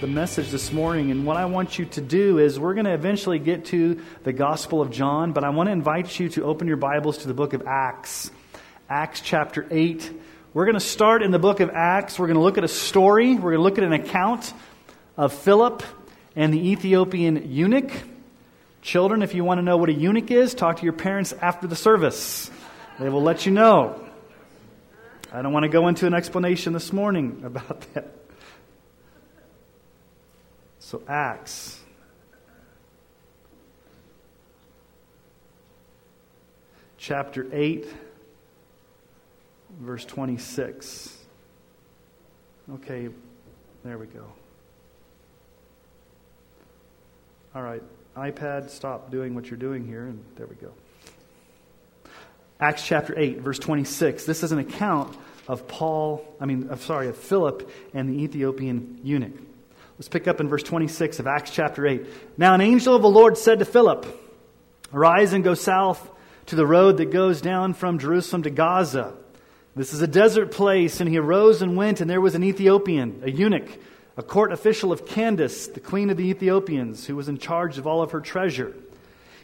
the message this morning. And what I want you to do is we're going to eventually get to the Gospel of John, but I want to invite you to open your Bibles to the book of Acts, Acts chapter 8. We're going to start in the book of Acts. We're going to look at a story, we're going to look at an account of Philip and the Ethiopian eunuch. Children, if you want to know what a eunuch is, talk to your parents after the service. They will let you know. I don't want to go into an explanation this morning about that. So, Acts. Chapter 8, verse 26. Okay, there we go. All right, iPad, stop doing what you're doing here, and there we go. Acts chapter 8, verse 26. This is an account of Paul, I mean, of, sorry, of Philip and the Ethiopian eunuch. Let's pick up in verse 26 of Acts chapter 8. Now, an angel of the Lord said to Philip, Arise and go south to the road that goes down from Jerusalem to Gaza. This is a desert place. And he arose and went, and there was an Ethiopian, a eunuch, a court official of Candace, the queen of the Ethiopians, who was in charge of all of her treasure.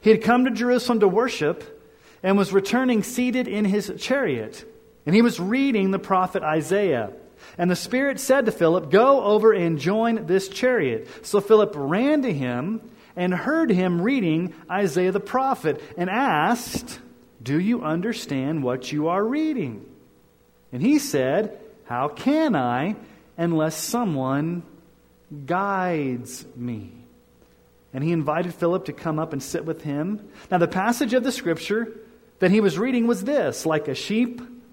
He had come to Jerusalem to worship and was returning seated in his chariot. And he was reading the prophet Isaiah. And the Spirit said to Philip, Go over and join this chariot. So Philip ran to him and heard him reading Isaiah the prophet and asked, Do you understand what you are reading? And he said, How can I unless someone guides me? And he invited Philip to come up and sit with him. Now, the passage of the scripture that he was reading was this like a sheep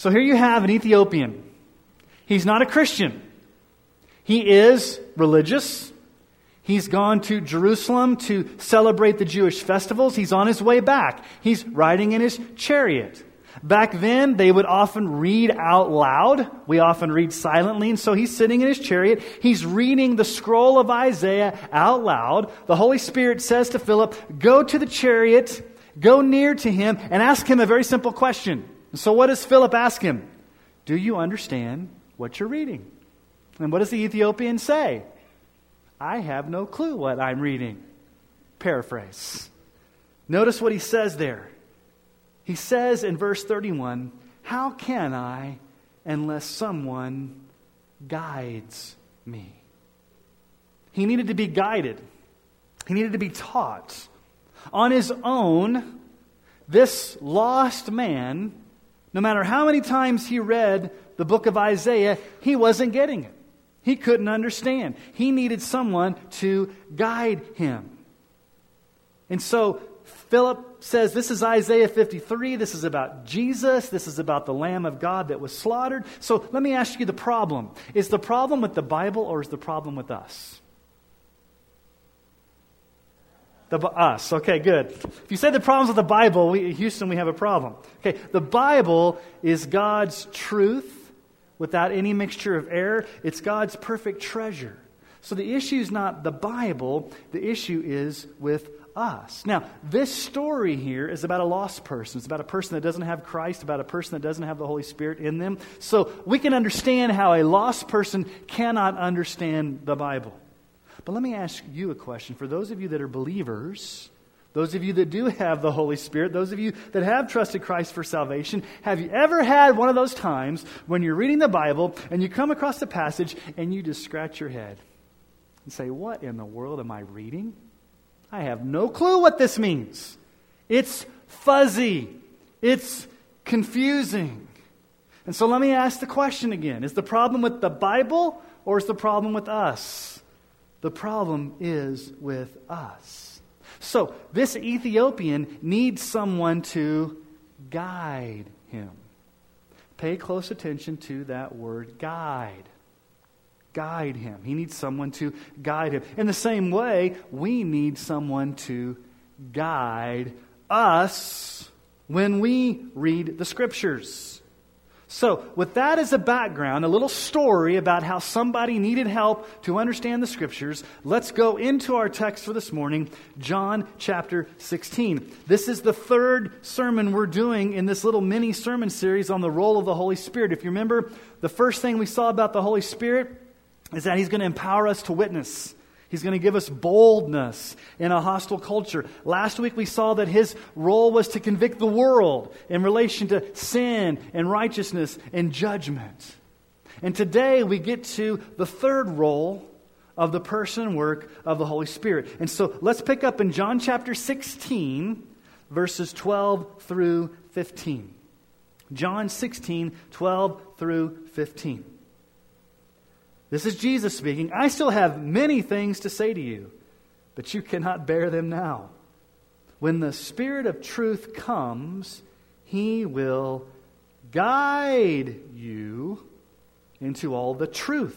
So here you have an Ethiopian. He's not a Christian. He is religious. He's gone to Jerusalem to celebrate the Jewish festivals. He's on his way back. He's riding in his chariot. Back then, they would often read out loud. We often read silently. And so he's sitting in his chariot. He's reading the scroll of Isaiah out loud. The Holy Spirit says to Philip, Go to the chariot, go near to him, and ask him a very simple question. So, what does Philip ask him? Do you understand what you're reading? And what does the Ethiopian say? I have no clue what I'm reading. Paraphrase. Notice what he says there. He says in verse 31 How can I unless someone guides me? He needed to be guided, he needed to be taught. On his own, this lost man no matter how many times he read the book of Isaiah, he wasn't getting it. He couldn't understand. He needed someone to guide him. And so Philip says, This is Isaiah 53. This is about Jesus. This is about the Lamb of God that was slaughtered. So let me ask you the problem. Is the problem with the Bible or is the problem with us? The, us. Okay, good. If you say the problems with the Bible, we, Houston, we have a problem. Okay, the Bible is God's truth without any mixture of error. It's God's perfect treasure. So the issue is not the Bible, the issue is with us. Now, this story here is about a lost person. It's about a person that doesn't have Christ, about a person that doesn't have the Holy Spirit in them. So we can understand how a lost person cannot understand the Bible. But let me ask you a question. For those of you that are believers, those of you that do have the Holy Spirit, those of you that have trusted Christ for salvation, have you ever had one of those times when you're reading the Bible and you come across the passage and you just scratch your head and say, What in the world am I reading? I have no clue what this means. It's fuzzy, it's confusing. And so let me ask the question again Is the problem with the Bible or is the problem with us? The problem is with us. So this Ethiopian needs someone to guide him. Pay close attention to that word guide. Guide him. He needs someone to guide him. In the same way, we need someone to guide us when we read the scriptures. So, with that as a background, a little story about how somebody needed help to understand the scriptures, let's go into our text for this morning, John chapter 16. This is the third sermon we're doing in this little mini sermon series on the role of the Holy Spirit. If you remember, the first thing we saw about the Holy Spirit is that He's going to empower us to witness. He's going to give us boldness in a hostile culture. Last week we saw that his role was to convict the world in relation to sin and righteousness and judgment. And today we get to the third role of the person and work of the Holy Spirit. And so let's pick up in John chapter 16, verses 12 through 15. John 16, 12 through 15. This is Jesus speaking. I still have many things to say to you, but you cannot bear them now. When the Spirit of truth comes, he will guide you into all the truth.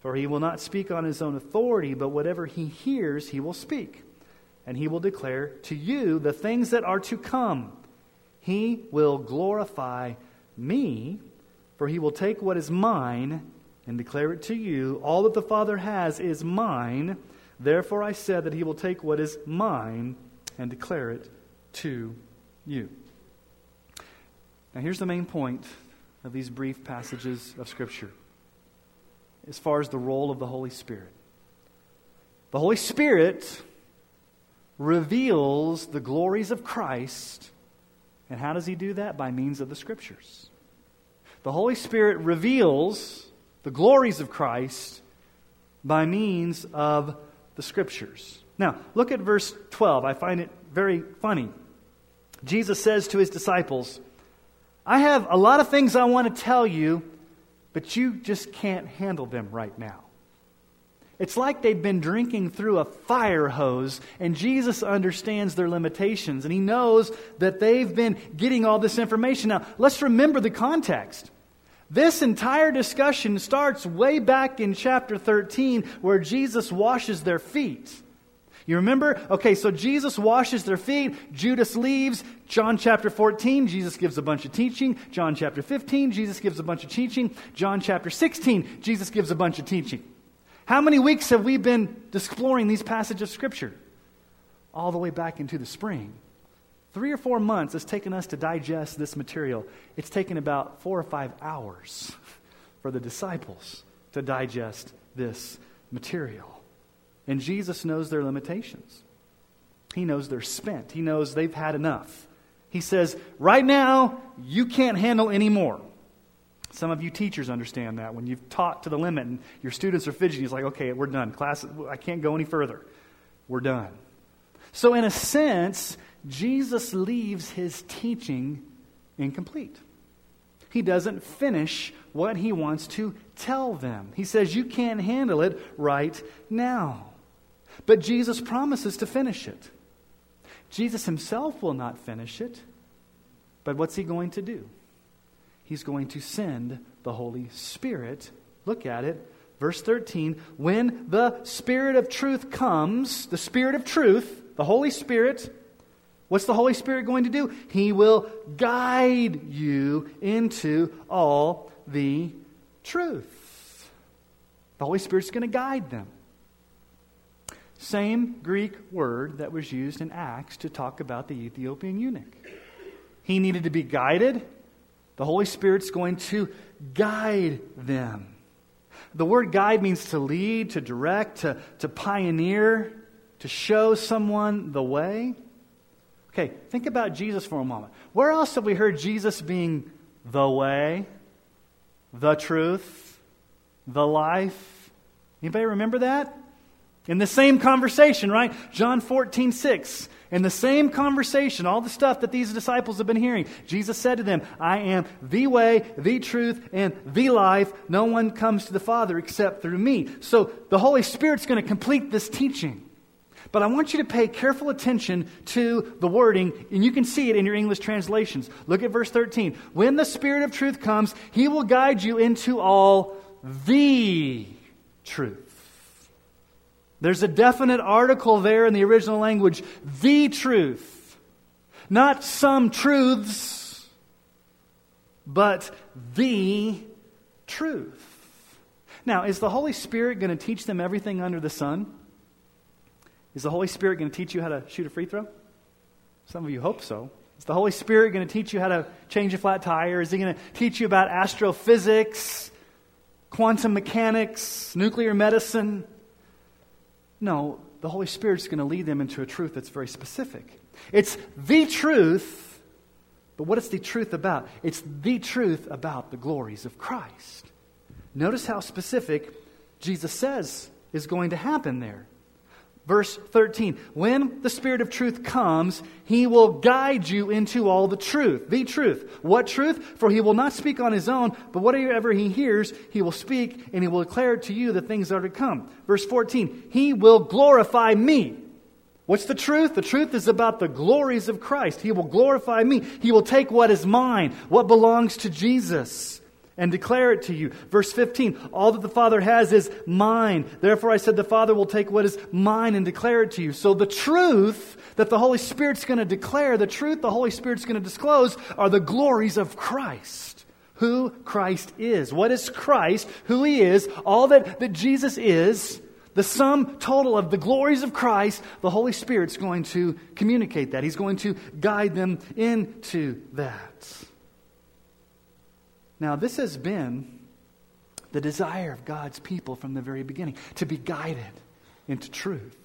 For he will not speak on his own authority, but whatever he hears, he will speak. And he will declare to you the things that are to come. He will glorify me, for he will take what is mine and declare it to you. All that the Father has is mine. Therefore I said that he will take what is mine and declare it to you. Now, here's the main point of these brief passages of Scripture as far as the role of the Holy Spirit. The Holy Spirit reveals the glories of Christ. And how does he do that? By means of the Scriptures. The Holy Spirit reveals the glories of Christ by means of the Scriptures. Now, look at verse 12. I find it very funny. Jesus says to his disciples, I have a lot of things I want to tell you, but you just can't handle them right now. It's like they've been drinking through a fire hose, and Jesus understands their limitations, and he knows that they've been getting all this information. Now, let's remember the context. This entire discussion starts way back in chapter 13 where Jesus washes their feet. You remember? Okay, so Jesus washes their feet. Judas leaves. John chapter 14, Jesus gives a bunch of teaching. John chapter 15, Jesus gives a bunch of teaching. John chapter 16, Jesus gives a bunch of teaching. How many weeks have we been exploring these passages of Scripture? All the way back into the spring. Three or four months it's taken us to digest this material. It's taken about four or five hours for the disciples to digest this material. And Jesus knows their limitations. He knows they're spent. He knows they've had enough. He says, Right now, you can't handle any more. Some of you teachers understand that. When you've taught to the limit and your students are fidgeting, it's like, okay, we're done. Class, I can't go any further. We're done. So, in a sense, Jesus leaves his teaching incomplete. He doesn't finish what he wants to tell them. He says, You can't handle it right now. But Jesus promises to finish it. Jesus himself will not finish it. But what's he going to do? He's going to send the Holy Spirit. Look at it. Verse 13 When the Spirit of truth comes, the Spirit of truth, the Holy Spirit, What's the Holy Spirit going to do? He will guide you into all the truth. The Holy Spirit's going to guide them. Same Greek word that was used in Acts to talk about the Ethiopian eunuch. He needed to be guided. The Holy Spirit's going to guide them. The word guide means to lead, to direct, to, to pioneer, to show someone the way. Okay, think about Jesus for a moment. Where else have we heard Jesus being the way, the truth, the life? Anybody remember that? In the same conversation, right? John 14, 6. In the same conversation, all the stuff that these disciples have been hearing, Jesus said to them, I am the way, the truth, and the life. No one comes to the Father except through me. So the Holy Spirit's going to complete this teaching. But I want you to pay careful attention to the wording, and you can see it in your English translations. Look at verse 13. When the Spirit of truth comes, he will guide you into all the truth. There's a definite article there in the original language, the truth. Not some truths, but the truth. Now, is the Holy Spirit going to teach them everything under the sun? Is the Holy Spirit going to teach you how to shoot a free throw? Some of you hope so. Is the Holy Spirit going to teach you how to change a flat tire? Is He going to teach you about astrophysics, quantum mechanics, nuclear medicine? No, the Holy Spirit's going to lead them into a truth that's very specific. It's the truth, but what is the truth about? It's the truth about the glories of Christ. Notice how specific Jesus says is going to happen there. Verse 13 When the Spirit of truth comes, he will guide you into all the truth. The truth. What truth? For he will not speak on his own, but whatever he hears, he will speak, and he will declare to you the things that are to come. Verse 14 He will glorify me. What's the truth? The truth is about the glories of Christ. He will glorify me. He will take what is mine, what belongs to Jesus and declare it to you. Verse 15, all that the Father has is mine. Therefore I said the Father will take what is mine and declare it to you. So the truth that the Holy Spirit's going to declare, the truth the Holy Spirit's going to disclose are the glories of Christ. Who Christ is. What is Christ? Who He is. All that, that Jesus is. The sum total of the glories of Christ, the Holy Spirit's going to communicate that. He's going to guide them into that. Now, this has been the desire of God's people from the very beginning to be guided into truth.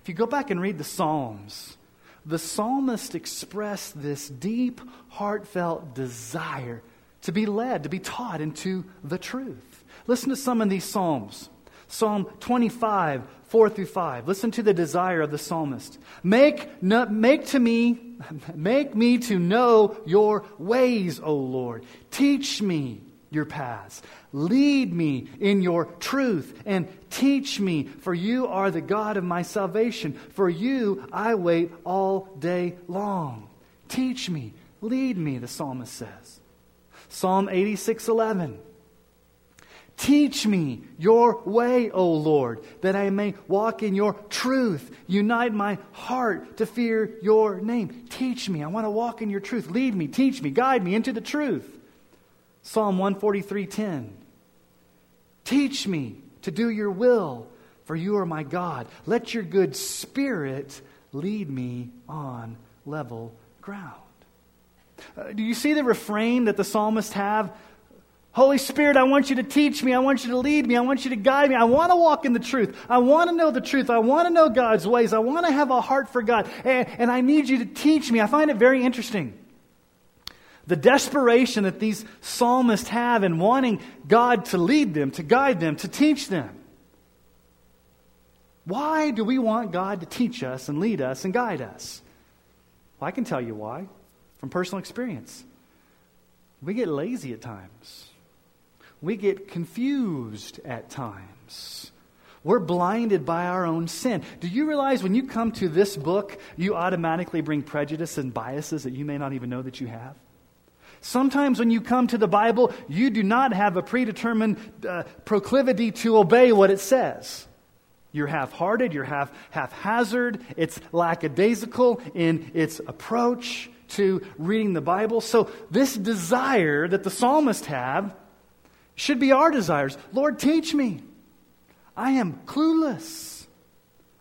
If you go back and read the Psalms, the psalmist expressed this deep, heartfelt desire to be led, to be taught into the truth. Listen to some of these Psalms. Psalm 25, 4 through 5. Listen to the desire of the psalmist. Make, no, make to me, make me to know your ways, O Lord. Teach me your paths. Lead me in your truth and teach me, for you are the God of my salvation. For you I wait all day long. Teach me, lead me, the psalmist says. Psalm 86, 11. Teach me your way, O Lord, that I may walk in your truth. Unite my heart to fear your name. Teach me. I want to walk in your truth. Lead me, teach me, guide me into the truth. Psalm 143:10. Teach me to do your will, for you are my God. Let your good spirit lead me on level ground. Uh, do you see the refrain that the psalmists have? Holy Spirit, I want you to teach me. I want you to lead me. I want you to guide me. I want to walk in the truth. I want to know the truth. I want to know God's ways. I want to have a heart for God. And, and, I need you to teach me. I find it very interesting. The desperation that these psalmists have in wanting God to lead them, to guide them, to teach them. Why do we want God to teach us and lead us and guide us? Well, I can tell you why from personal experience. We get lazy at times we get confused at times. We're blinded by our own sin. Do you realize when you come to this book, you automatically bring prejudice and biases that you may not even know that you have? Sometimes when you come to the Bible, you do not have a predetermined uh, proclivity to obey what it says. You're half hearted, you're half haphazard, it's lackadaisical in its approach to reading the Bible. So, this desire that the psalmist have should be our desires. Lord, teach me. I am clueless.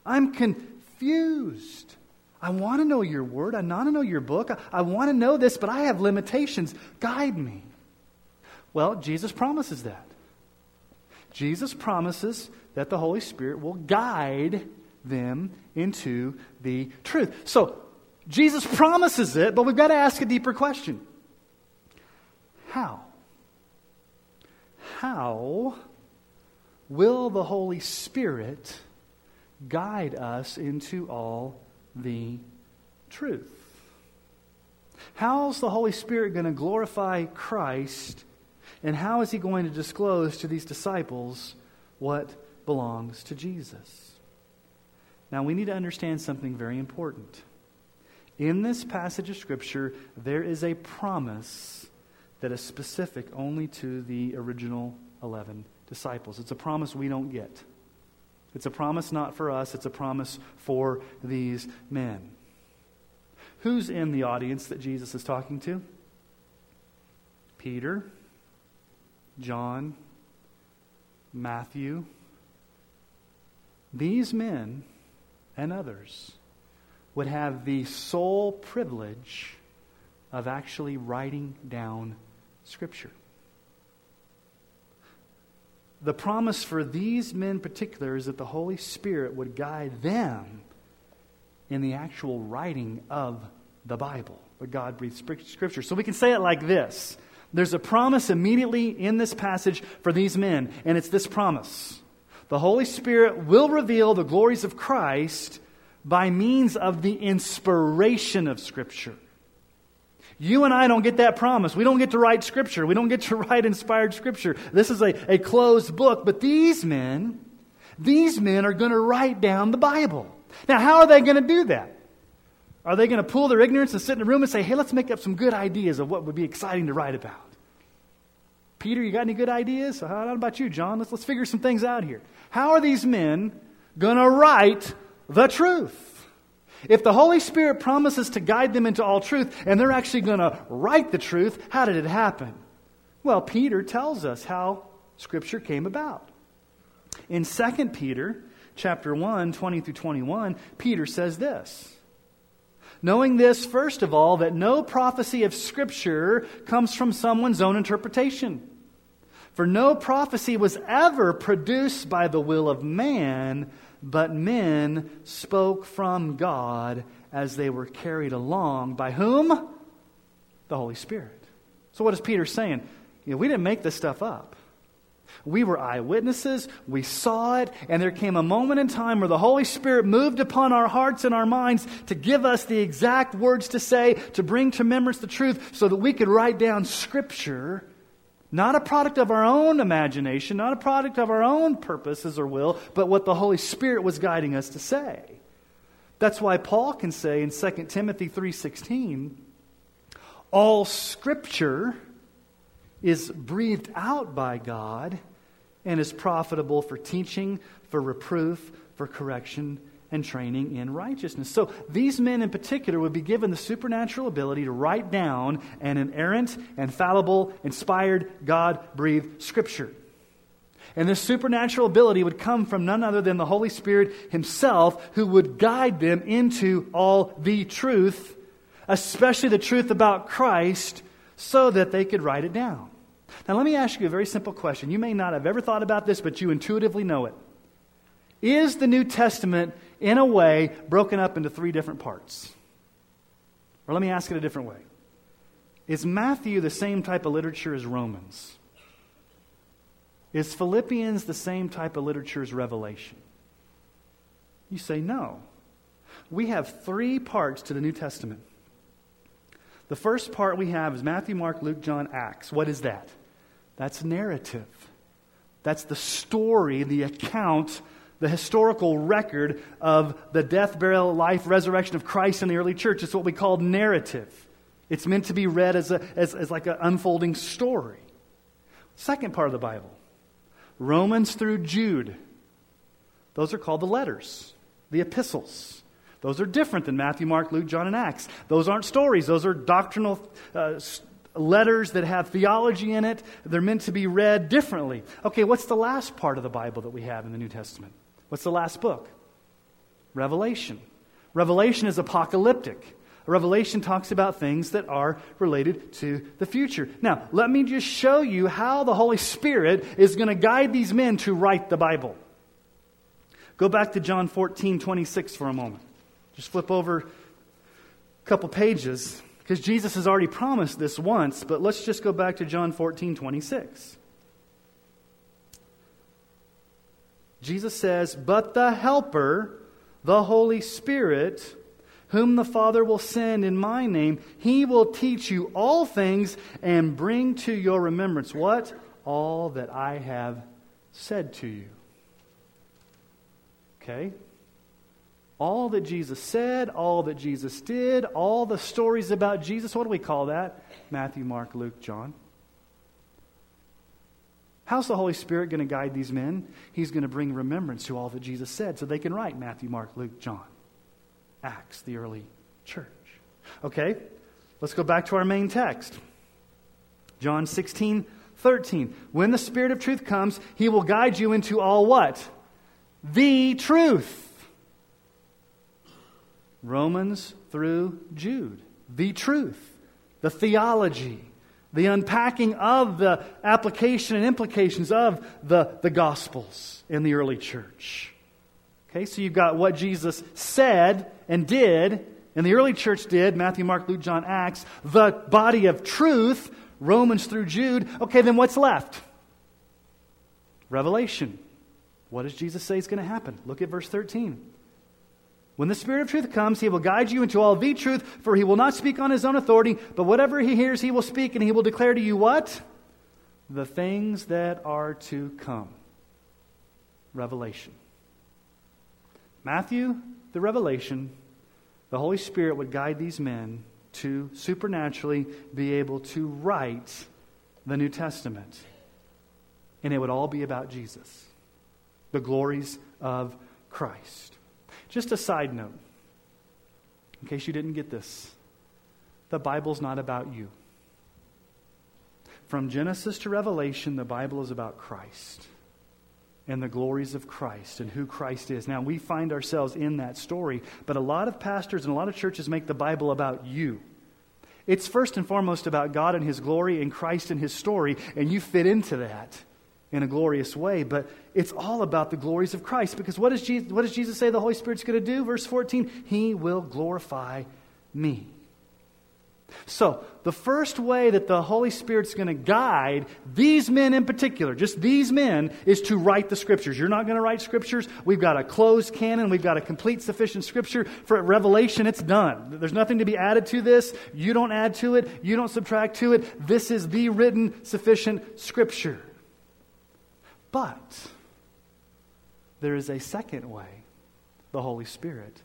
I'm confused. I want to know your word. I want to know your book. I, want to know this, but I have limitations. Guide me. Well, Jesus promises that. Jesus promises that the Holy Spirit will guide them into the truth. So, Jesus promises it, but we've got to ask a deeper question How? How will the Holy Spirit guide us into all the truth. How's the Holy Spirit going to glorify Christ, and how is he going to disclose to these disciples what belongs to Jesus? Now, we need to understand something very important. In this passage of Scripture, there is a promise that is specific only to the original 11 disciples. It's a promise we don't get. It's a promise not for us, it's a promise for these men. Who's in the audience that Jesus is talking to? Peter, John, Matthew. These men and others would have the sole privilege of actually writing down Scripture. The promise for these men in particular is that the Holy Spirit would guide them in the actual writing of the Bible, the God breathed Scripture. So we can say it like this There's a promise immediately in this passage for these men, and it's this promise The Holy Spirit will reveal the glories of Christ by means of the inspiration of Scripture. You and I don't get that promise. We don't get to write Scripture. We don't get to write inspired Scripture. This is a, a closed book. But these men, these men are going to write down the Bible. Now, how are they going to do that? Are they going to pull their ignorance and sit in a room and say, hey, let's make up some good ideas of what would be exciting to write about? Peter, you got any good ideas? Uh, how about you, John? Let's, let's figure some things out here. How are these men going to write the truth? If the Holy Spirit promises to guide them into all truth and they're actually going to write the truth, how did it happen? Well, Peter tells us how Scripture came about. In 2 Peter chapter 1, 20 through 21, Peter says this. Knowing this, first of all, that no prophecy of Scripture comes from someone's own interpretation. For no prophecy was ever produced by the will of man, but men spoke from God as they were carried along. By whom? The Holy Spirit. So, what is Peter saying? You know, we didn't make this stuff up. We were eyewitnesses, we saw it, and there came a moment in time where the Holy Spirit moved upon our hearts and our minds to give us the exact words to say, to bring to remembrance the truth, so that we could write down Scripture not a product of our own imagination, not a product of our own purposes or will, but what the Holy Spirit was guiding us to say. That's why Paul can say in 2 Timothy 3:16, all scripture is breathed out by God and is profitable for teaching, for reproof, for correction, and training in righteousness. So these men in particular would be given the supernatural ability to write down an inerrant, infallible, inspired, God breathed scripture. And this supernatural ability would come from none other than the Holy Spirit Himself, who would guide them into all the truth, especially the truth about Christ, so that they could write it down. Now, let me ask you a very simple question. You may not have ever thought about this, but you intuitively know it. Is the New Testament in a way, broken up into three different parts. Or let me ask it a different way Is Matthew the same type of literature as Romans? Is Philippians the same type of literature as Revelation? You say no. We have three parts to the New Testament. The first part we have is Matthew, Mark, Luke, John, Acts. What is that? That's narrative. That's the story, the account the historical record of the death, burial, life, resurrection of Christ in the early church. It's what we call narrative. It's meant to be read as, a, as, as like an unfolding story. Second part of the Bible Romans through Jude. Those are called the letters, the epistles. Those are different than Matthew, Mark, Luke, John, and Acts. Those aren't stories, those are doctrinal uh, letters that have theology in it. They're meant to be read differently. Okay, what's the last part of the Bible that we have in the New Testament? What's the last book? Revelation. Revelation is apocalyptic. Revelation talks about things that are related to the future. Now, let me just show you how the Holy Spirit is going to guide these men to write the Bible. Go back to John 14, 26 for a moment. Just flip over a couple pages because Jesus has already promised this once, but let's just go back to John 14, 26. Jesus says, But the Helper, the Holy Spirit, whom the Father will send in my name, he will teach you all things and bring to your remembrance what? All that I have said to you. Okay? All that Jesus said, all that Jesus did, all the stories about Jesus, what do we call that? Matthew, Mark, Luke, John. How's the Holy Spirit going to guide these men? He's going to bring remembrance to all that Jesus said so they can write Matthew, Mark, Luke, John. Acts, the early church. Okay, let's go back to our main text. John 16, 13. When the Spirit of truth comes, he will guide you into all what? The truth. Romans through Jude. The truth. The theology the unpacking of the application and implications of the, the Gospels in the early church. Okay, so you've got what Jesus said and did, and the early church did Matthew, Mark, Luke, John, Acts, the body of truth, Romans through Jude. Okay, then what's left? Revelation. What does Jesus say is going to happen? Look at verse 13. When the Spirit of truth comes, he will guide you into all the truth, for he will not speak on his own authority, but whatever he hears, he will speak, and he will declare to you what? The things that are to come. Revelation. Matthew, the revelation, the Holy Spirit would guide these men to supernaturally be able to write the New Testament. And it would all be about Jesus, the glories of Christ. Just a side note, in case you didn't get this the Bible's not about you. From Genesis to Revelation, the Bible is about Christ and the glories of Christ and who Christ is. Now, we find ourselves in that story, but a lot of pastors and a lot of churches make the Bible about you. It's first and foremost about God and His glory and Christ and His story, and you fit into that in a glorious way, but it's all about the glories of Christ. Because what does Jesus, what does Jesus say the Holy Spirit's going to do? Verse 14, He will glorify me. So, the first way that the Holy Spirit's going to guide these men in particular, just these men, is to write the Scriptures. You're not going to write Scriptures. We've got a closed canon. We've got a complete, sufficient Scripture. For Revelation, it's done. There's nothing to be added to this. You don't add to it. You don't subtract to it. This is the written, sufficient Scripture. But there is a second way the Holy Spirit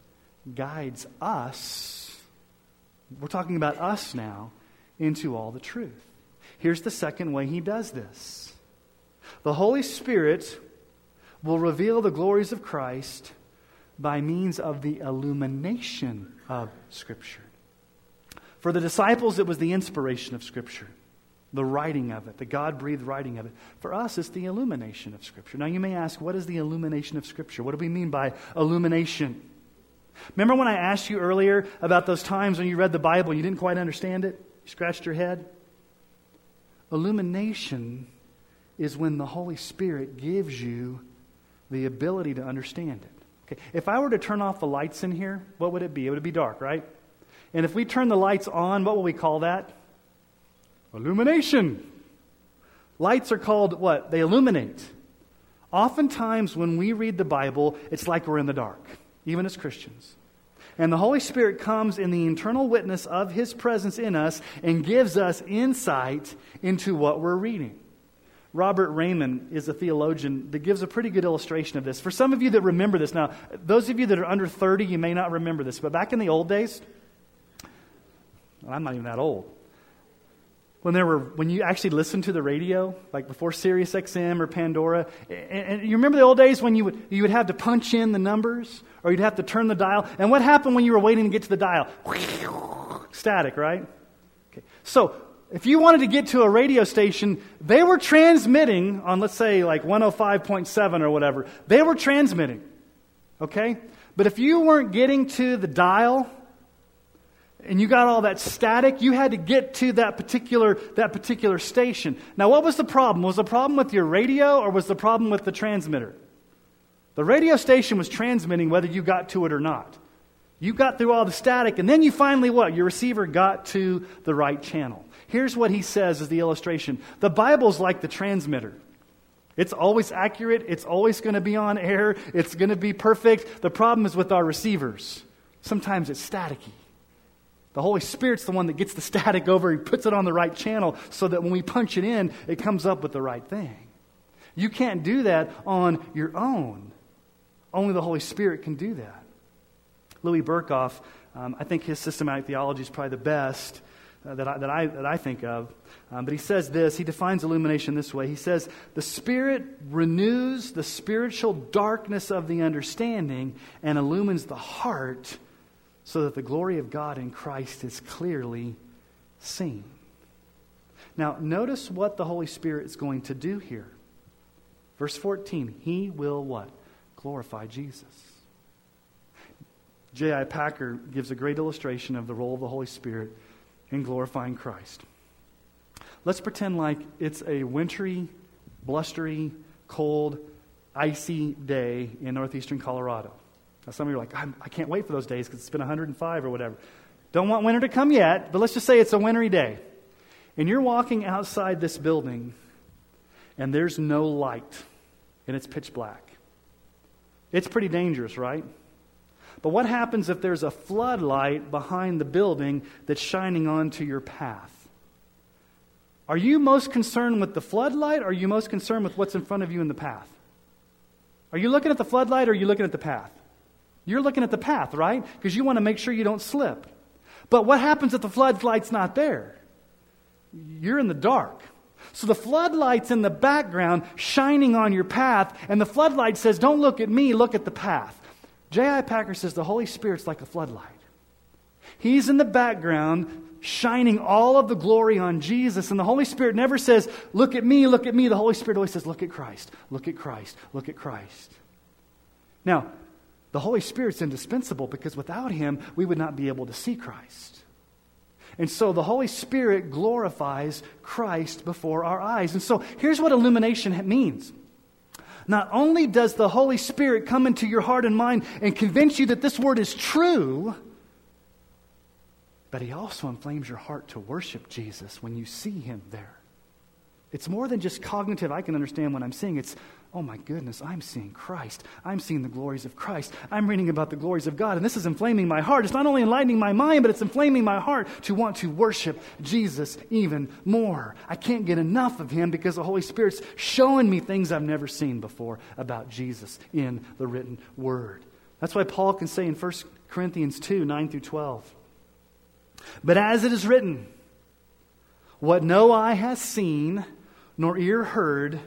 guides us. We're talking about us now into all the truth. Here's the second way he does this the Holy Spirit will reveal the glories of Christ by means of the illumination of Scripture. For the disciples, it was the inspiration of Scripture the writing of it, the God breathed writing of it. For us, it's the illumination of Scripture. Now, you may ask, what is the illumination of Scripture? What do we mean by illumination? Remember when I asked you earlier about those times when you read the Bible and you didn't quite understand it? You scratched your head? Illumination is when the Holy Spirit gives you the ability to understand it. Okay. If I were to turn off the lights in here, what would it be? It would be dark, right? And if we turn the lights on, what will we call that? Illumination. Lights are called what? They illuminate. Oftentimes, when we read the Bible, it's like we're in the dark, even as Christians. And the Holy Spirit comes in the internal witness of His presence in us and gives us insight into what we're reading. Robert Reymond is a theologian that gives a pretty good illustration of this. For some of you that remember this, now, those of you that are under 30, you may not remember this, but back in the old days, I'm not even that old when there were when you actually listened to the radio, like before Sirius XM or Pandora. And, and, you remember the old days when you would you would have to punch in the numbers or you'd have to turn the dial. And what happened when you were waiting to get to the dial? Static, right? Okay. So if you wanted to get to a radio station, they were transmitting on let's say like 105.7 or whatever. They were transmitting. Okay? But if you weren't getting to the dial, and you got all that static, you had to get to that particular, that particular station. Now, what was the problem? Was the problem with your radio or was the problem with the transmitter? The radio station was transmitting whether you got to it or not. You got through all the static, and then you finally what? Your receiver got to the right channel. Here's what he says as the illustration The Bible's like the transmitter. It's always accurate. It's always going to be on air. It's going to be perfect. The problem is with our receivers. Sometimes it's staticky. The Holy Spirit's the one that gets the static over. He puts it on the right channel so that when we punch it in, it comes up with the right thing. You can't do that on your own. Only the Holy Spirit can do that. Louis Berkhof, um, I think his systematic theology is probably the best uh, that, I, that, I, that I think of. Um, but he says this, he defines illumination this way. He says, The Spirit renews the spiritual darkness of the understanding and illumines the heart so that the glory of God in Christ is clearly seen. Now, notice what the Holy Spirit is going to do here. Verse 14, He will what? Glorify Jesus. J.I. Packer gives a great illustration of the role of the Holy Spirit in glorifying Christ. Let's pretend like it's a wintry, blustery, cold, icy day in northeastern Colorado. Now, some of you are like, I can't wait for those days because it's been 105 or whatever. Don't want winter to come yet, but let's just say it's a wintry day. And you're walking outside this building, and there's no light, and it's pitch black. It's pretty dangerous, right? But what happens if there's a floodlight behind the building that's shining onto your path? Are you most concerned with the floodlight or are you most concerned with what's in front of you in the path? Are you looking at the floodlight or are you looking at the path? You're looking at the path, right? Because you want to make sure you don't slip. But what happens if the floodlight's not there? You're in the dark. So the floodlight's in the background shining on your path, and the floodlight says, Don't look at me, look at the path. J.I. Packer says the Holy Spirit's like a floodlight. He's in the background shining all of the glory on Jesus. And the Holy Spirit never says, Look at me, look at me. The Holy Spirit always says, Look at Christ, look at Christ, look at Christ. Now, the Holy Spirit's indispensable because without him, we would not be able to see Christ. And so the Holy Spirit glorifies Christ before our eyes. And so here's what illumination means. Not only does the Holy Spirit come into your heart and mind and convince you that this word is true, but He also inflames your heart to worship Jesus when you see Him there. It's more than just cognitive, I can understand what I'm seeing. It's, oh my goodness, I'm seeing Christ. I'm seeing the glories of Christ. I'm reading about the glories of God, and this is inflaming my heart. It's not only enlightening my mind, but it's inflaming my heart to want to worship Jesus even more. I can't get enough of Him because the Holy Spirit's showing me things I've never seen before about Jesus in the written Word. That's why Paul can say in 1 Corinthians 2 9 through 12, But as it is written, what no eye has seen, nor ear heard,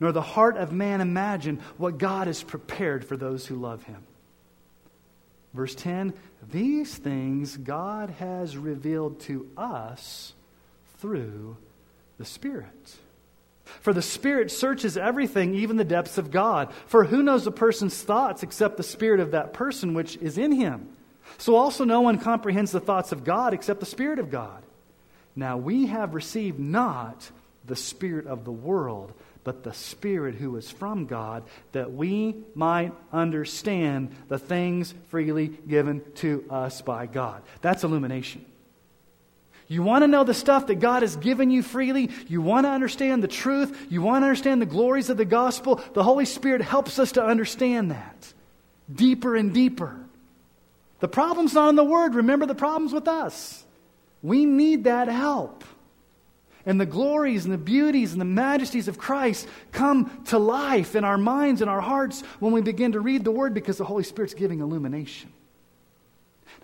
nor the heart of man imagine what God has prepared for those who love him. Verse 10 These things God has revealed to us through the Spirit. For the Spirit searches everything, even the depths of God. For who knows a person's thoughts except the Spirit of that person which is in him? So also no one comprehends the thoughts of God except the Spirit of God. Now we have received not the Spirit of the world, but the Spirit who is from God, that we might understand the things freely given to us by God. That's illumination. You want to know the stuff that God has given you freely. You want to understand the truth. You want to understand the glories of the gospel. The Holy Spirit helps us to understand that deeper and deeper. The problem's not in the Word. Remember, the problem's with us. We need that help and the glories and the beauties and the majesties of Christ come to life in our minds and our hearts when we begin to read the Word because the Holy Spirit's giving illumination.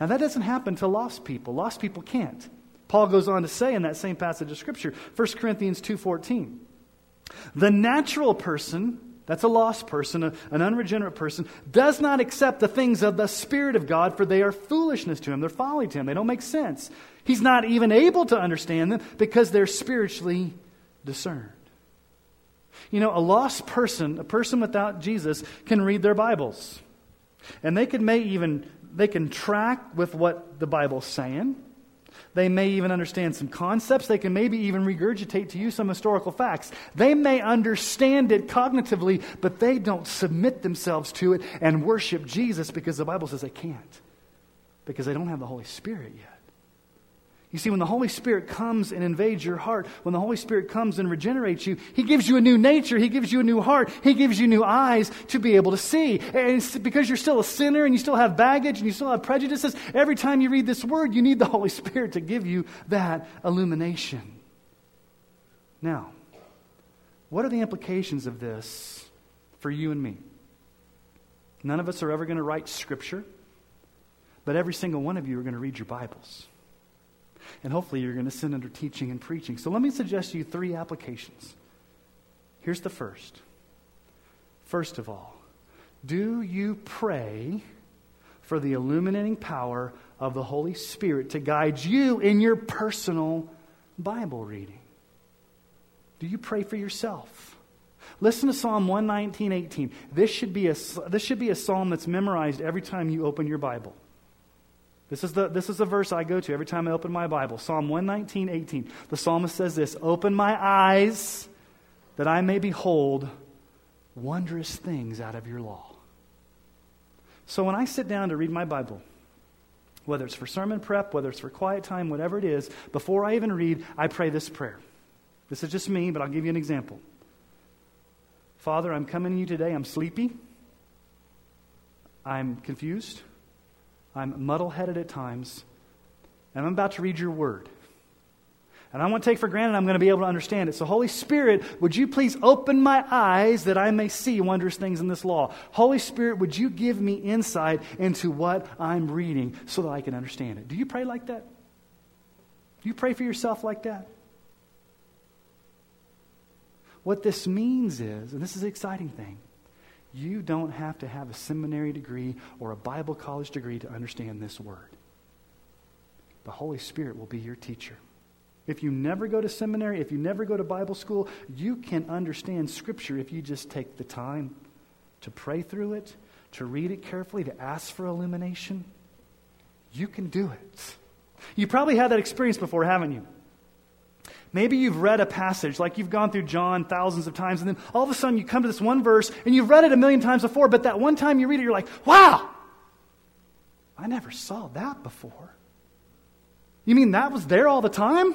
Now, that doesn't happen to lost people. Lost people can't. Paul goes on to say in that same passage of Scripture, 1 Corinthians 2.14, the natural person, that's a lost person, a, an unregenerate person, does not accept the things of the Spirit of God, for they are foolishness to him. They're folly to him. They don't make sense. He's not even able to understand them because they're spiritually discerned. You know, a lost person, a person without Jesus, can read their Bibles. And they can may even they can track with what the Bible's saying. They may even understand some concepts. They can maybe even regurgitate to you some historical facts. They may understand it cognitively, but they don't submit themselves to it and worship Jesus because the Bible says they can't. Because they don't have the Holy Spirit yet. You see, when the Holy Spirit comes and invades your heart, when the Holy Spirit comes and regenerates you, He gives you a new nature. He gives you a new heart. He gives you new eyes to be able to see. And because you're still a sinner and you still have baggage and you still have prejudices, every time you read this word, you need the Holy Spirit to give you that illumination. Now, what are the implications of this for you and me? None of us are ever going to write Scripture, but every single one of you are going to read your Bibles. And hopefully you're going to sit under teaching and preaching. So let me suggest to you three applications. Here's the first. First of all, do you pray for the illuminating power of the Holy Spirit to guide you in your personal Bible reading? Do you pray for yourself? Listen to Psalm 119, 18. This should, be a, this should be a psalm that's memorized every time you open your Bible. This is, the, this is the verse I go to every time I open my Bible. Psalm 119, 18. The psalmist says this Open my eyes that I may behold wondrous things out of your law. So when I sit down to read my Bible, whether it's for sermon prep, whether it's for quiet time, whatever it is, before I even read, I pray this prayer. This is just me, but I'll give you an example. Father, I'm coming to you today. I'm sleepy. I'm confused. I'm muddle headed at times, and I'm about to read your word. And I want to take for granted I'm going to be able to understand it. So, Holy Spirit, would you please open my eyes that I may see wondrous things in this law? Holy Spirit, would you give me insight into what I'm reading so that I can understand it? Do you pray like that? Do you pray for yourself like that? What this means is, and this is the exciting thing, you don't have to have a seminary degree or a Bible college degree to understand this word. The Holy Spirit will be your teacher. If you never go to seminary, if you never go to Bible school, you can understand Scripture if you just take the time to pray through it, to read it carefully, to ask for illumination. You can do it. You probably had that experience before, haven't you? Maybe you've read a passage, like you've gone through John thousands of times, and then all of a sudden you come to this one verse, and you've read it a million times before, but that one time you read it, you're like, wow, I never saw that before. You mean that was there all the time?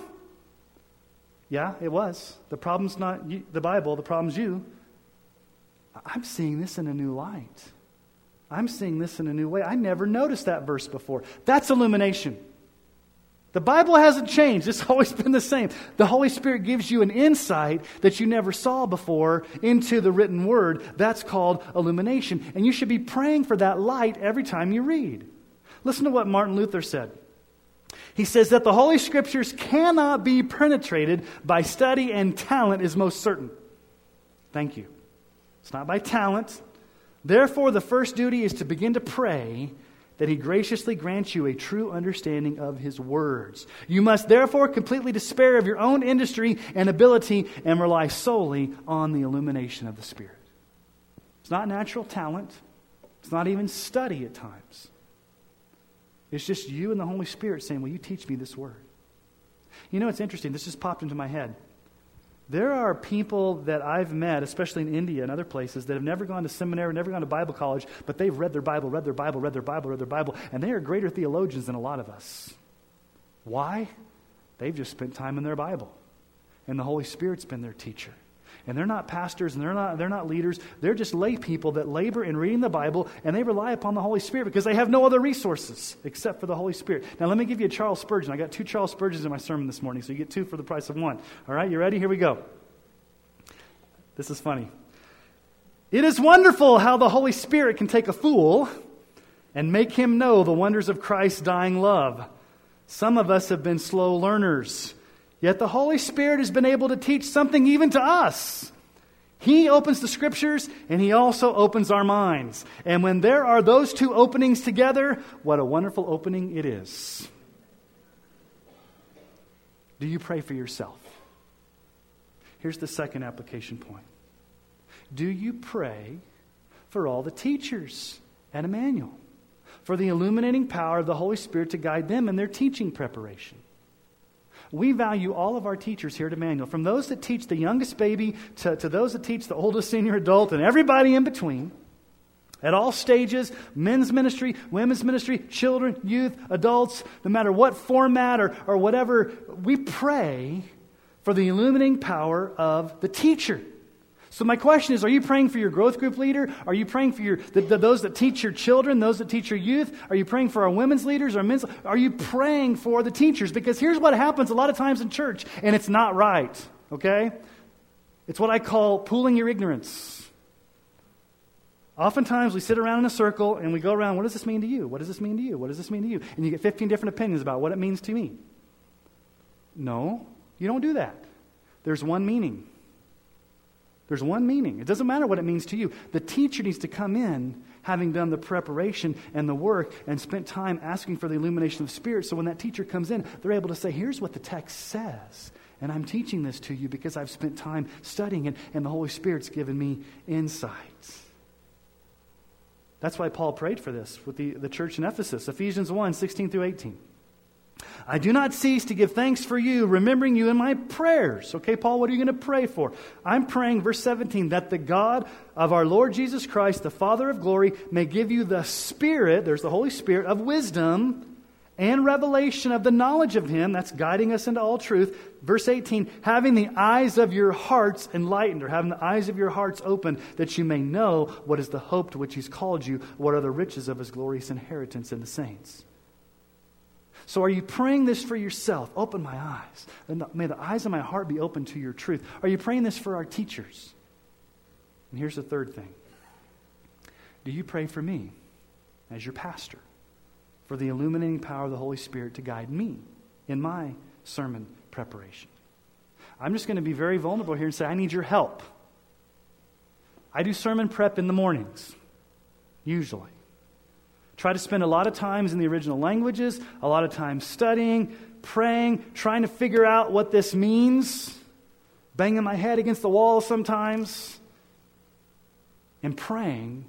Yeah, it was. The problem's not you, the Bible, the problem's you. I'm seeing this in a new light. I'm seeing this in a new way. I never noticed that verse before. That's illumination. The Bible hasn't changed. It's always been the same. The Holy Spirit gives you an insight that you never saw before into the written word. That's called illumination. And you should be praying for that light every time you read. Listen to what Martin Luther said. He says that the Holy Scriptures cannot be penetrated by study and talent is most certain. Thank you. It's not by talent. Therefore, the first duty is to begin to pray that he graciously grants you a true understanding of his words. You must therefore completely despair of your own industry and ability and rely solely on the illumination of the Spirit. It's not natural talent, it's not even study at times. It's just you and the Holy Spirit saying, Will you teach me this word? You know, it's interesting. This just popped into my head. There are people that I've met, especially in India and other places, that have never gone to seminary, never gone to Bible college, but they've read their Bible, read their Bible, read their Bible, read their Bible, and they are greater theologians than a lot of us. Why? They've just spent time in their Bible, and the Holy Spirit's been their teacher. And they're not pastors and they're not, they're not leaders. They're just lay people that labor in reading the Bible and they rely upon the Holy Spirit because they have no other resources except for the Holy Spirit. Now, let me give you a Charles Spurgeon. I got two Charles Spurgeons in my sermon this morning, so you get two for the price of one. All right, you ready? Here we go. This is funny. It is wonderful how the Holy Spirit can take a fool and make him know the wonders of Christ's dying love. Some of us have been slow learners. Yet the Holy Spirit has been able to teach something even to us. He opens the scriptures and he also opens our minds. And when there are those two openings together, what a wonderful opening it is. Do you pray for yourself? Here's the second application point Do you pray for all the teachers at Emmanuel? For the illuminating power of the Holy Spirit to guide them in their teaching preparation? We value all of our teachers here at Emmanuel, from those that teach the youngest baby to, to those that teach the oldest senior adult and everybody in between. At all stages, men's ministry, women's ministry, children, youth, adults, no matter what format or, or whatever, we pray for the illuminating power of the teacher. So, my question is Are you praying for your growth group leader? Are you praying for your, the, the, those that teach your children, those that teach your youth? Are you praying for our women's leaders, our men's? Are you praying for the teachers? Because here's what happens a lot of times in church, and it's not right, okay? It's what I call pooling your ignorance. Oftentimes we sit around in a circle and we go around, what does this mean to you? What does this mean to you? What does this mean to you? And you get 15 different opinions about what it means to me. No, you don't do that. There's one meaning. There's one meaning. It doesn't matter what it means to you. The teacher needs to come in having done the preparation and the work and spent time asking for the illumination of spirit. So when that teacher comes in, they're able to say, here's what the text says. And I'm teaching this to you because I've spent time studying it, and the Holy Spirit's given me insights. That's why Paul prayed for this with the, the church in Ephesus, Ephesians 1 16 through 18. I do not cease to give thanks for you, remembering you in my prayers. Okay, Paul, what are you going to pray for? I'm praying, verse 17, that the God of our Lord Jesus Christ, the Father of glory, may give you the Spirit, there's the Holy Spirit, of wisdom and revelation of the knowledge of him that's guiding us into all truth verse 18 having the eyes of your hearts enlightened or having the eyes of your hearts open that you may know what is the hope to which he's called you what are the riches of his glorious inheritance in the saints so are you praying this for yourself open my eyes and may the eyes of my heart be open to your truth are you praying this for our teachers and here's the third thing do you pray for me as your pastor for the illuminating power of the Holy Spirit to guide me in my sermon preparation. I'm just going to be very vulnerable here and say, I need your help. I do sermon prep in the mornings, usually. Try to spend a lot of times in the original languages, a lot of time studying, praying, trying to figure out what this means, banging my head against the wall sometimes, and praying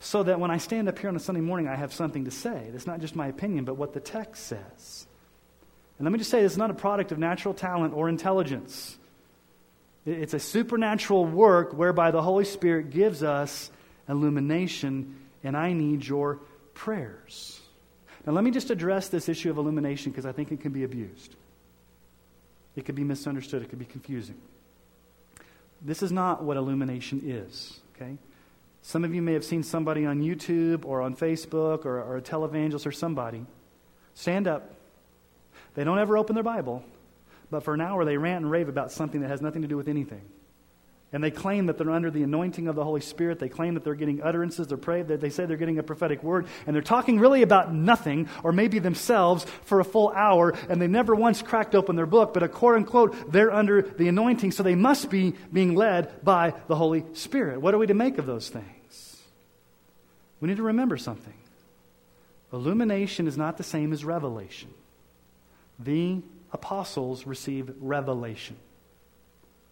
so that when I stand up here on a Sunday morning, I have something to say. That's not just my opinion, but what the text says. And let me just say, this is not a product of natural talent or intelligence. It's a supernatural work whereby the Holy Spirit gives us illumination, and I need your prayers. Now, let me just address this issue of illumination because I think it can be abused. It could be misunderstood, it could be confusing. This is not what illumination is, okay? Some of you may have seen somebody on YouTube or on Facebook or, or a televangelist or somebody stand up. They don't ever open their Bible, but for an hour they rant and rave about something that has nothing to do with anything. And they claim that they're under the anointing of the Holy Spirit. They claim that they're getting utterances. They're pray, they say they're getting a prophetic word. And they're talking really about nothing, or maybe themselves, for a full hour. And they never once cracked open their book. But a quote unquote, they're under the anointing. So they must be being led by the Holy Spirit. What are we to make of those things? we need to remember something. Illumination is not the same as revelation. The apostles receive revelation,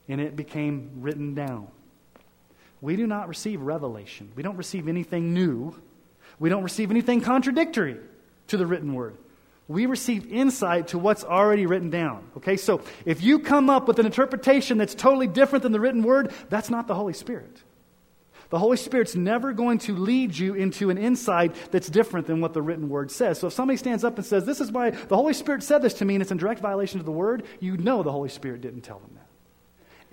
and it became written down. We do not receive revelation. We don't receive anything new. We don't receive anything contradictory to the written word. We receive insight to what's already written down. Okay, so if you come up with an interpretation that's totally different than the written word, that's not the Holy Spirit. The Holy Spirit's never going to lead you into an insight that's different than what the written word says. So if somebody stands up and says, This is why the Holy Spirit said this to me, and it's in direct violation of the word, you know the Holy Spirit didn't tell them that.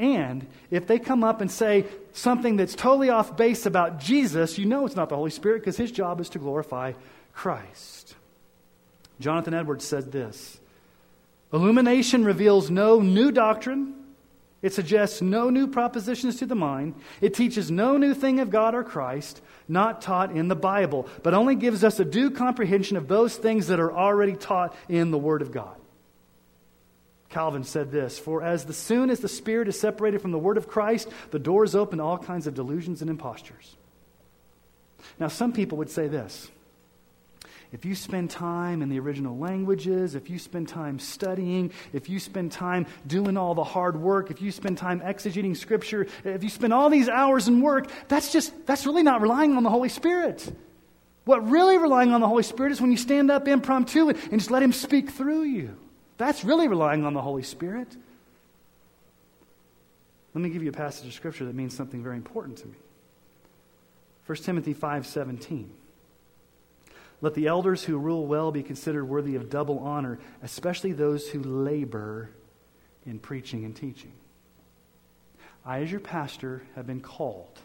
And if they come up and say something that's totally off base about Jesus, you know it's not the Holy Spirit because his job is to glorify Christ. Jonathan Edwards said this Illumination reveals no new doctrine it suggests no new propositions to the mind. It teaches no new thing of God or Christ, not taught in the Bible, but only gives us a due comprehension of those things that are already taught in the Word of God. Calvin said this For as the soon as the Spirit is separated from the Word of Christ, the door is open to all kinds of delusions and impostures. Now, some people would say this if you spend time in the original languages, if you spend time studying, if you spend time doing all the hard work, if you spend time exegeting scripture, if you spend all these hours in work, that's just, that's really not relying on the Holy Spirit. What really relying on the Holy Spirit is when you stand up impromptu and, and just let Him speak through you. That's really relying on the Holy Spirit. Let me give you a passage of scripture that means something very important to me. 1 Timothy 5:17. Let the elders who rule well be considered worthy of double honor, especially those who labor in preaching and teaching. I, as your pastor, have been called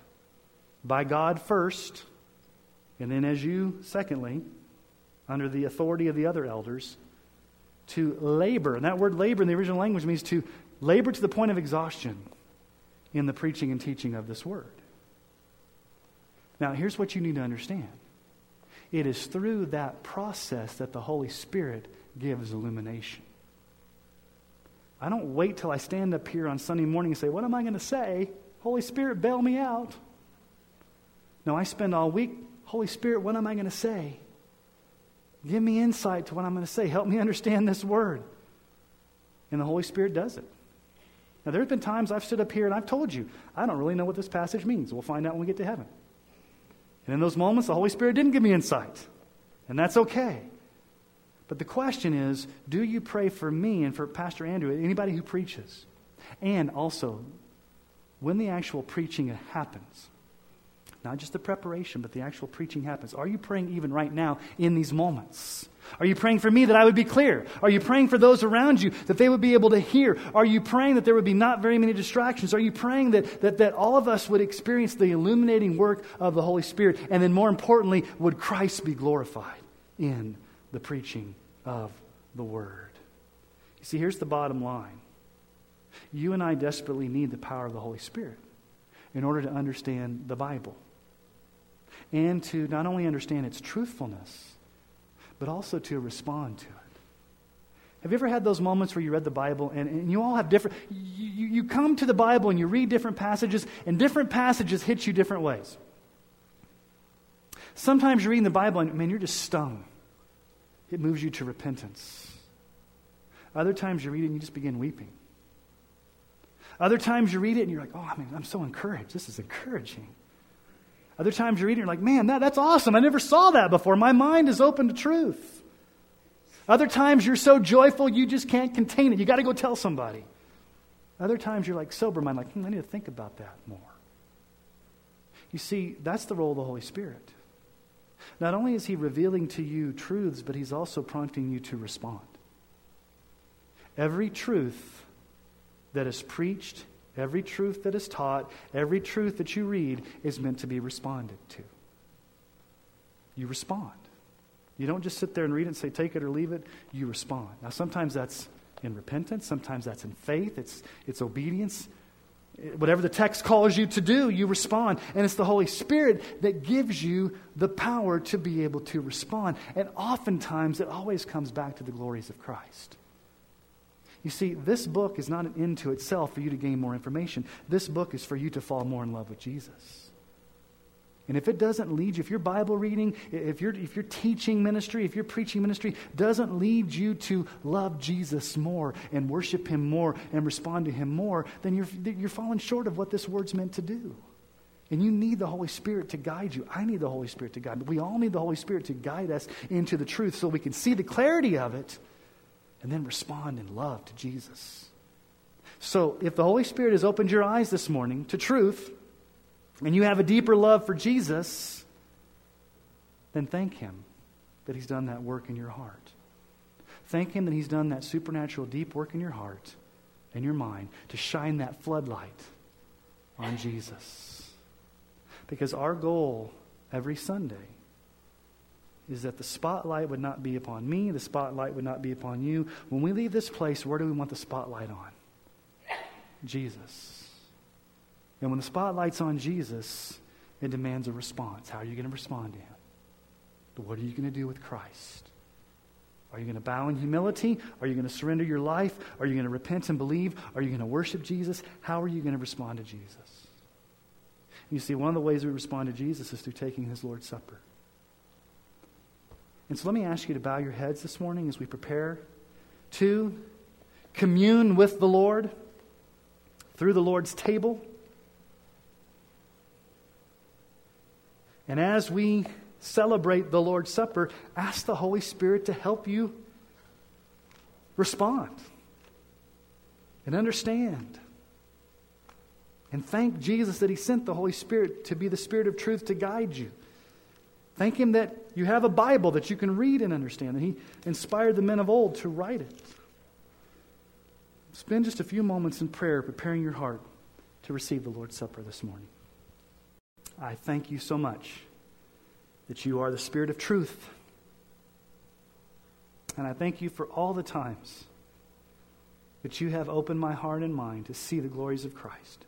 by God first, and then as you, secondly, under the authority of the other elders, to labor. And that word labor in the original language means to labor to the point of exhaustion in the preaching and teaching of this word. Now, here's what you need to understand it is through that process that the Holy Spirit gives illumination. I don't wait till I stand up here on Sunday morning and say, What am I going to say? Holy Spirit, bail me out. No, I spend all week, Holy Spirit, what am I going to say? Give me insight to what I'm going to say. Help me understand this word. And the Holy Spirit does it. Now, there have been times I've stood up here and I've told you, I don't really know what this passage means. We'll find out when we get to heaven. And in those moments, the Holy Spirit didn't give me insight. And that's okay. But the question is do you pray for me and for Pastor Andrew, anybody who preaches? And also, when the actual preaching happens, not just the preparation, but the actual preaching happens, are you praying even right now in these moments? Are you praying for me that I would be clear? Are you praying for those around you that they would be able to hear? Are you praying that there would be not very many distractions? Are you praying that, that, that all of us would experience the illuminating work of the Holy Spirit? And then, more importantly, would Christ be glorified in the preaching of the Word. You see, here's the bottom line you and I desperately need the power of the Holy Spirit in order to understand the Bible and to not only understand its truthfulness, but also to respond to it. Have you ever had those moments where you read the Bible and, and you all have different, you, you come to the Bible and you read different passages, and different passages hit you different ways? Sometimes you're reading the Bible and, man, you're just stung. It moves you to repentance. Other times you read it and you just begin weeping. Other times you read it and you're like, oh, I mean, I'm so encouraged. This is encouraging. Other times you read it and you're like, man, that, that's awesome. I never saw that before. My mind is open to truth. Other times you're so joyful you just can't contain it. You got to go tell somebody. Other times you're like sober mind, like, hmm, I need to think about that more. You see, that's the role of the Holy Spirit. Not only is He revealing to you truths, but He's also prompting you to respond. Every truth that is preached, every truth that is taught, every truth that you read is meant to be responded to. You respond. You don't just sit there and read it and say, take it or leave it. You respond. Now, sometimes that's in repentance, sometimes that's in faith, it's, it's obedience, Whatever the text calls you to do, you respond. And it's the Holy Spirit that gives you the power to be able to respond. And oftentimes, it always comes back to the glories of Christ. You see, this book is not an end to itself for you to gain more information. This book is for you to fall more in love with Jesus. And if it doesn't lead you, if your Bible reading, if your, if your teaching ministry, if your preaching ministry doesn't lead you to love Jesus more and worship him more and respond to him more, then you're, you're falling short of what this word's meant to do. And you need the Holy Spirit to guide you. I need the Holy Spirit to guide me. We all need the Holy Spirit to guide us into the truth so we can see the clarity of it and then respond in love to Jesus. So, if the Holy Spirit has opened your eyes this morning to truth, and you have a deeper love for Jesus, then thank Him that He's done that work in your heart. Thank Him that He's done that supernatural deep work in your heart and your mind to shine that floodlight on Jesus. Because our goal every Sunday is that the spotlight would not be upon me, the spotlight would not be upon you. When we leave this place, where do we want the spotlight on? Jesus. And when the spotlight's on Jesus, it demands a response. How are you going to respond to him? What are you going to do with Christ? Are you going to bow in humility? Are you going to surrender your life? Are you going to repent and believe? Are you going to worship Jesus? How are you going to respond to Jesus? You see, one of the ways we respond to Jesus is through taking his Lord's Supper. And so let me ask you to bow your heads this morning as we prepare to commune with the Lord through the Lord's table. And as we celebrate the Lord's Supper, ask the Holy Spirit to help you respond and understand And thank Jesus that He sent the Holy Spirit to be the Spirit of truth to guide you. Thank Him that you have a Bible that you can read and understand, that He inspired the men of old to write it. Spend just a few moments in prayer preparing your heart to receive the Lord's Supper this morning. I thank you so much that you are the Spirit of truth. And I thank you for all the times that you have opened my heart and mind to see the glories of Christ.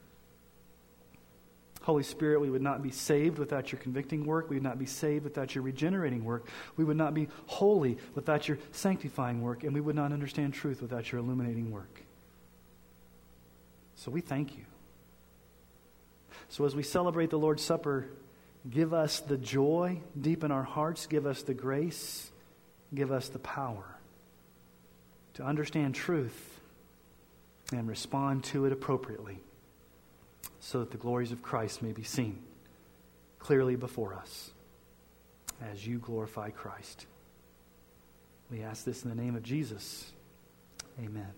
Holy Spirit, we would not be saved without your convicting work. We would not be saved without your regenerating work. We would not be holy without your sanctifying work. And we would not understand truth without your illuminating work. So we thank you. So as we celebrate the Lord's Supper, give us the joy deep in our hearts, give us the grace, give us the power to understand truth and respond to it appropriately so that the glories of Christ may be seen clearly before us as you glorify Christ. We ask this in the name of Jesus. Amen.